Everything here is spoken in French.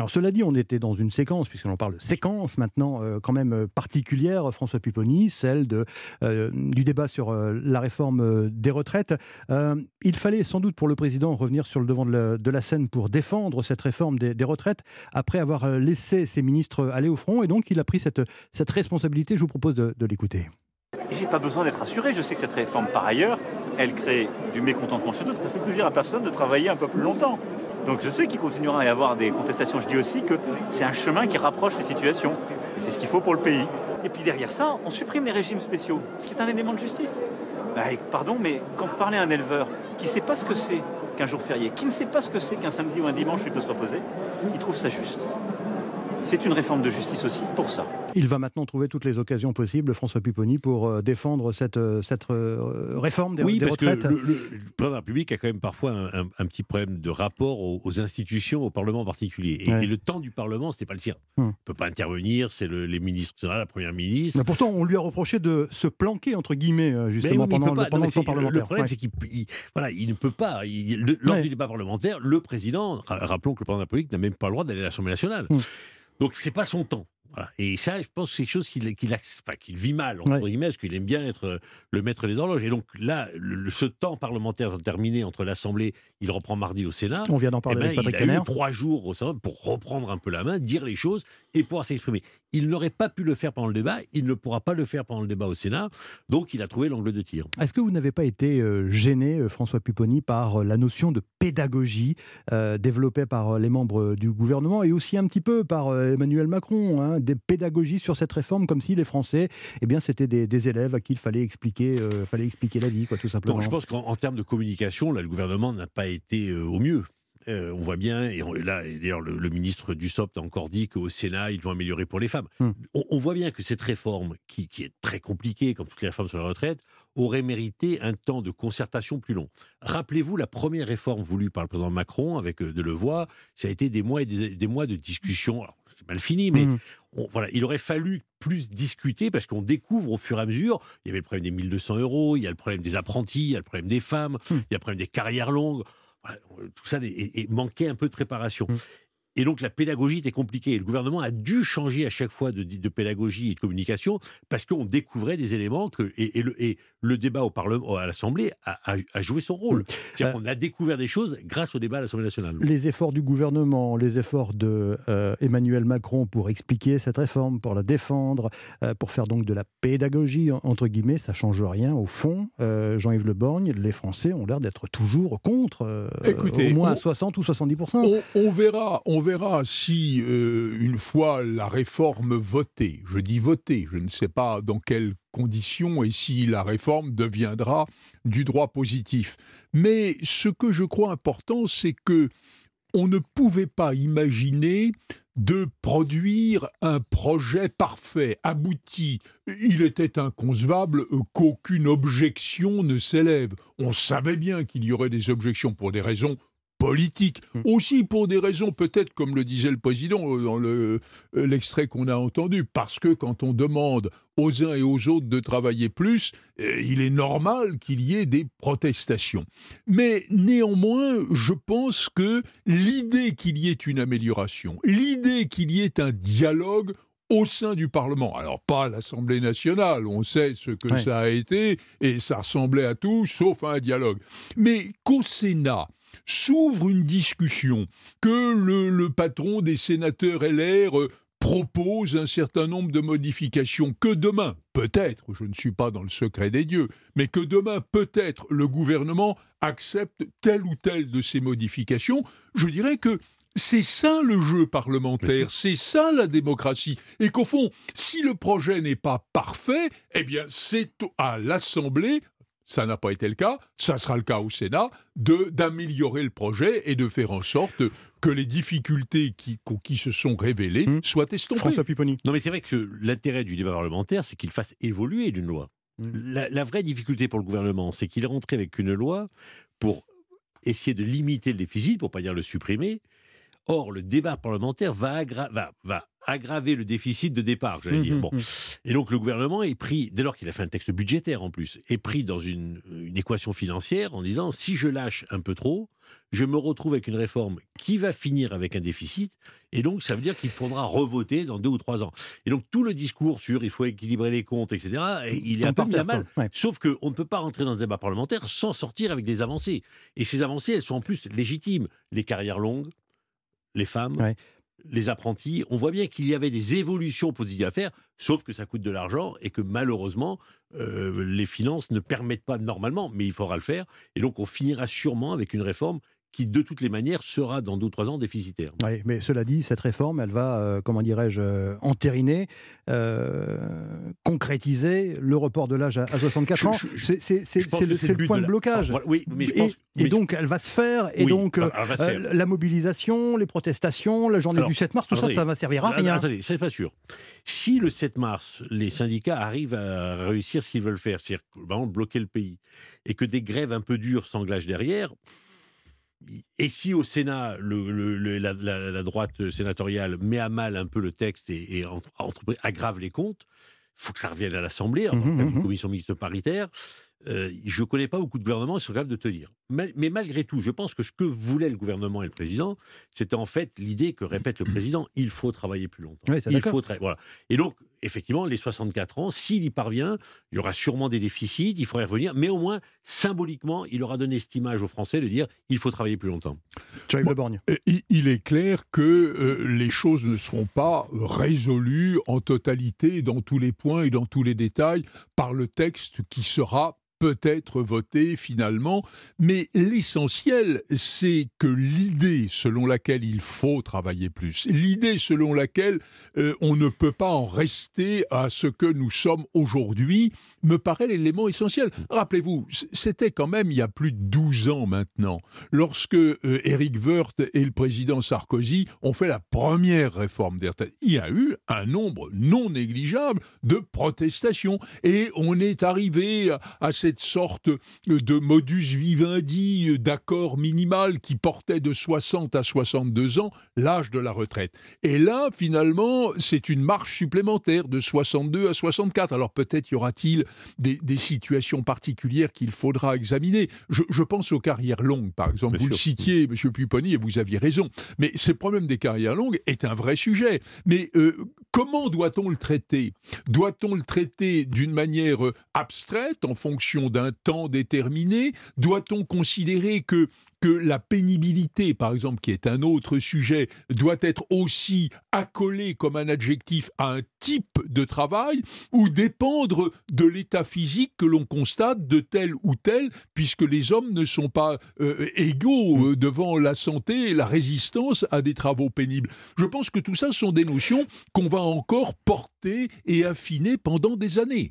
Alors cela dit, on était dans une séquence, puisqu'on parle de séquence maintenant, euh, quand même euh, particulière, François Pupponi, celle euh, du débat sur la réforme des retraites. il fallait sans doute pour le président revenir sur le devant de la, scène pour défendre cette réforme des, retraites, après avoir laissé ses ministres aller au front, et donc il a pris cette, responsabilité. Je vous propose de, de l'écouter. J'ai pas besoin d'être assuré. Je sais que cette réforme, par ailleurs, elle crée du mécontentement chez d'autres. Ça fait plaisir à personne de travailler un peu plus longtemps. Donc je sais qu'il continuera à y avoir des contestations. Je dis aussi que c'est un chemin qui rapproche les situations. Et c'est ce qu'il faut pour le pays. Et puis derrière ça, on supprime les régimes spéciaux, ce qui est un élément de justice. Bah, pardon, mais quand vous parlez à un éleveur qui ne sait pas ce que c'est qu'un jour férié, qui ne sait pas ce que c'est qu'un samedi ou un dimanche où il peut se reposer, il trouve ça juste. C'est une réforme de justice aussi pour ça. Il va maintenant trouver toutes les occasions possibles, François Pupponi, pour euh, défendre cette, euh, cette euh, réforme des, oui, parce Que le, président de la République a quand même parfois un, petit problème de rapport aux, institutions, au Parlement en particulier. Et, le temps du Parlement, ce n'était pas le sien. Hum. Il ne peut pas intervenir, c'est les ministres, la Première ministre. Mais pourtant, on lui a reproché de se planquer, entre guillemets, justement, pendant, le, pendant le temps parlementaire. Le problème, c'est qu'il voilà, il ne peut pas. lors du débat parlementaire, le président, rappelons que le président de la République n'a même pas le droit d'aller à l'Assemblée nationale. Hum. Donc c'est pas son temps. Et ça, je pense que c'est quelque chose qu'il vit mal, entre guillemets, parce qu'il aime bien être euh, le maître des horloges. Et donc là, ce temps parlementaire terminé entre l'Assemblée, il reprend mardi au Sénat. On vient d'en parler eh ben, avec Il a eu trois jours au Sénat pour reprendre un peu la main, dire les choses et pouvoir s'exprimer. Il n'aurait pas pu le faire pendant le débat, il ne pourra pas le faire pendant le débat au Sénat, donc il a trouvé l'angle de tir. Est-ce que vous n'avez pas été euh, gêné, euh, François Pupponi, par la notion de pédagogie développée par les membres du gouvernement et aussi un petit peu par Emmanuel Macron, hein, des pédagogies sur cette réforme, comme si les Français, eh bien, c'était des, élèves à qui il fallait expliquer, euh, fallait expliquer la vie, quoi, tout simplement. je pense qu'en termes de communication, là, le gouvernement n'a pas été euh, au mieux. Euh, on voit bien, et là, d'ailleurs, le, ministre Dussopt a encore dit qu'au Sénat, ils vont améliorer pour les femmes. Hmm. On, voit bien que cette réforme, qui, est très compliquée, comme toutes les réformes sur la retraite, aurait mérité un temps de concertation plus long. Rappelez-vous la première réforme voulue par le président Macron avec euh, Delevoye, ça a été des mois et des, mois de discussion. c'est mal fini, mais hmm. voilà, il aurait fallu plus discuter parce qu'on découvre au fur et à mesure. Il y avait le problème des 1200 euros, il y a le problème des apprentis, il y a le problème des femmes, hmm. il y a le problème des carrières longues tout ça et manquait un peu de préparation. Mmh. Et donc la pédagogie était compliquée. le gouvernement a dû changer à chaque fois de, de pédagogie et de communication parce qu'on découvrait des éléments que, et, le, et, le, débat au Parlement, à l'Assemblée, a, joué son rôle. C'est-à-dire euh, qu'on a découvert des choses grâce au débat à l'Assemblée nationale. Les efforts du gouvernement, les efforts de euh, Emmanuel Macron pour expliquer cette réforme, pour la défendre, euh, pour faire donc de la pédagogie entre guillemets, ça change rien au fond. Jean-Yves Le Borgne, les Français ont l'air d'être toujours contre, Écoutez, au moins à 60 ou 70 on, on verra. On verra si, euh, une fois la réforme votée, je dis votée, je ne sais pas dans quelles conditions et si la réforme deviendra du droit positif. Mais ce que je crois important, c'est que on ne pouvait pas imaginer de produire un projet parfait, abouti. Il était inconcevable qu'aucune objection ne s'élève. On savait bien qu'il y aurait des objections pour des raisons politique, hmm. aussi pour des raisons peut-être, comme le disait le président euh, dans euh, l'extrait qu'on a entendu, parce que quand on demande aux uns et aux autres de travailler plus, euh, il est normal qu'il y ait des protestations. Mais néanmoins, je pense que l'idée qu'il y ait une amélioration, l'idée qu'il y ait un dialogue au sein du Parlement. Alors pas l'Assemblée nationale, on sait ce que ça a été, et ça ressemblait à tout sauf à un dialogue. Mais qu'au Sénat, s'ouvre une discussion, que le, patron des sénateurs LR euh, propose un certain nombre de modifications, que demain, peut-être, je ne suis pas dans le secret des dieux, mais que demain, peut-être, le gouvernement accepte telle ou telle de ces modifications, je dirais que c'est ça le jeu parlementaire, c'est ça la démocratie. Et qu'au fond, si le projet n'est pas parfait, eh bien c'est à l'Assemblée ça n'a pas été le cas, ça sera le cas au Sénat, de d'améliorer le projet et de faire en sorte que les difficultés qui, qui se sont révélées mmh. soient estompées. François Pipponi. Non mais c'est vrai que l'intérêt du débat parlementaire, c'est qu'il fasse évoluer une loi. Mmh. La, vraie difficulté pour le gouvernement, c'est qu'il est rentré avec une loi pour essayer de limiter le déficit, pour pas dire le supprimer. Or, le débat parlementaire va, va, va aggraver le déficit de départ, j'allais Mmh, dire. mmh, Bon. mmh. Et donc le gouvernement est pris, dès lors qu'il a fait un texte budgétaire en plus, est pris dans une, une équation financière en disant si je lâche un peu trop, je me retrouve avec une réforme qui va finir avec un déficit, et donc ça veut dire qu'il faudra revoter dans deux ou trois ans. Et donc tout le discours sur il faut équilibrer les comptes, etc., il est à terre, mal. Ouais. Sauf qu'on ne peut pas rentrer dans le débat parlementaire sans sortir avec des avancées. Et ces avancées, elles sont en plus légitimes. Les carrières longues, les femmes, Ouais. Les apprentis. On voit bien qu'il y avait des évolutions positives à faire, sauf que ça coûte de l'argent et que malheureusement, euh, les finances ne permettent pas normalement, mais il faudra le faire. Et donc on finira sûrement avec une réforme qui, de toutes les manières, sera dans deux ou trois ans déficitaire. Oui, mais cela dit, cette réforme, elle va, euh, comment dirais-je, euh, entériner, concrétiser le report de l'âge à, à 64 Je- ans. C'est le, point de, la- blocage. Voilà, oui, mais je et, pense. et mais- donc, elle va se faire, et Oui, donc bah, euh, euh, la mobilisation, les protestations, la journée Alors, du 7 mars, tout ça, ça va servir à rien. Attendez, c'est pas sûr. Si le 7 mars, les syndicats arrivent à réussir ce qu'ils veulent faire, c'est-à-dire bloquer le pays, et que des grèves un peu dures s'engagent derrière, et si au Sénat, le- le- le- la, la- la droite sénatoriale met à mal un peu le texte et, et entre- entre- aggrave les comptes, faut que ça revienne à l'Assemblée, en Mhm, cas d'une mhm. commission mixte paritaire. Euh, je ne connais pas beaucoup de gouvernements qui sont capables de tenir. Mais, mais malgré tout, je pense que ce que voulaient le gouvernement et le président, c'était en fait l'idée que répète le président il faut travailler plus longtemps. Oui, il faut voilà. Et donc, effectivement, les 64 ans, s'il y parvient, il y aura sûrement des déficits, il faudra y revenir, mais au moins, symboliquement, il aura donné cette image aux Français de dire il faut travailler plus longtemps. Jean-Yves Bon, Le Borgne. Euh, Il il est clair que euh, les choses ne seront pas résolues en totalité, dans tous les points et dans tous les détails, par le texte qui sera peut-être voté finalement, mais l'essentiel, c'est que l'idée selon laquelle il faut travailler plus, l'idée selon laquelle euh, on ne peut pas en rester à ce que nous sommes aujourd'hui, me paraît l'élément essentiel. Rappelez-vous, c'était quand même il y a plus de 12 ans maintenant, lorsque euh, Éric Woerth et le président Sarkozy ont fait la première réforme des retraites. Il y a eu un nombre non négligeable de protestations et on est arrivé à, à cette sorte de modus vivendi d'accord minimal qui portait de 60 à 62 ans l'âge de la retraite. Et là, finalement, c'est une marche supplémentaire de 62 à 64. Alors peut-être y aura-t-il des, des situations particulières qu'il faudra examiner. Je, je pense aux carrières longues, par exemple. Bien vous le citiez, M. Pupponi, et vous aviez raison. Mais ce problème des carrières longues est un vrai sujet. Mais euh, comment doit-on le traiter? Doit-on le traiter d'une manière euh, abstraite, en fonction d'un temps déterminé Doit-on considérer que que la pénibilité, par exemple, qui est un autre sujet, doit être aussi accolée comme un adjectif à un type de travail ou dépendre de l'état physique que l'on constate de tel ou tel, puisque les hommes ne sont pas euh, égaux euh, devant la santé et la résistance à des travaux pénibles. Je pense que tout ça sont des notions qu'on va encore porter et affiner pendant des années.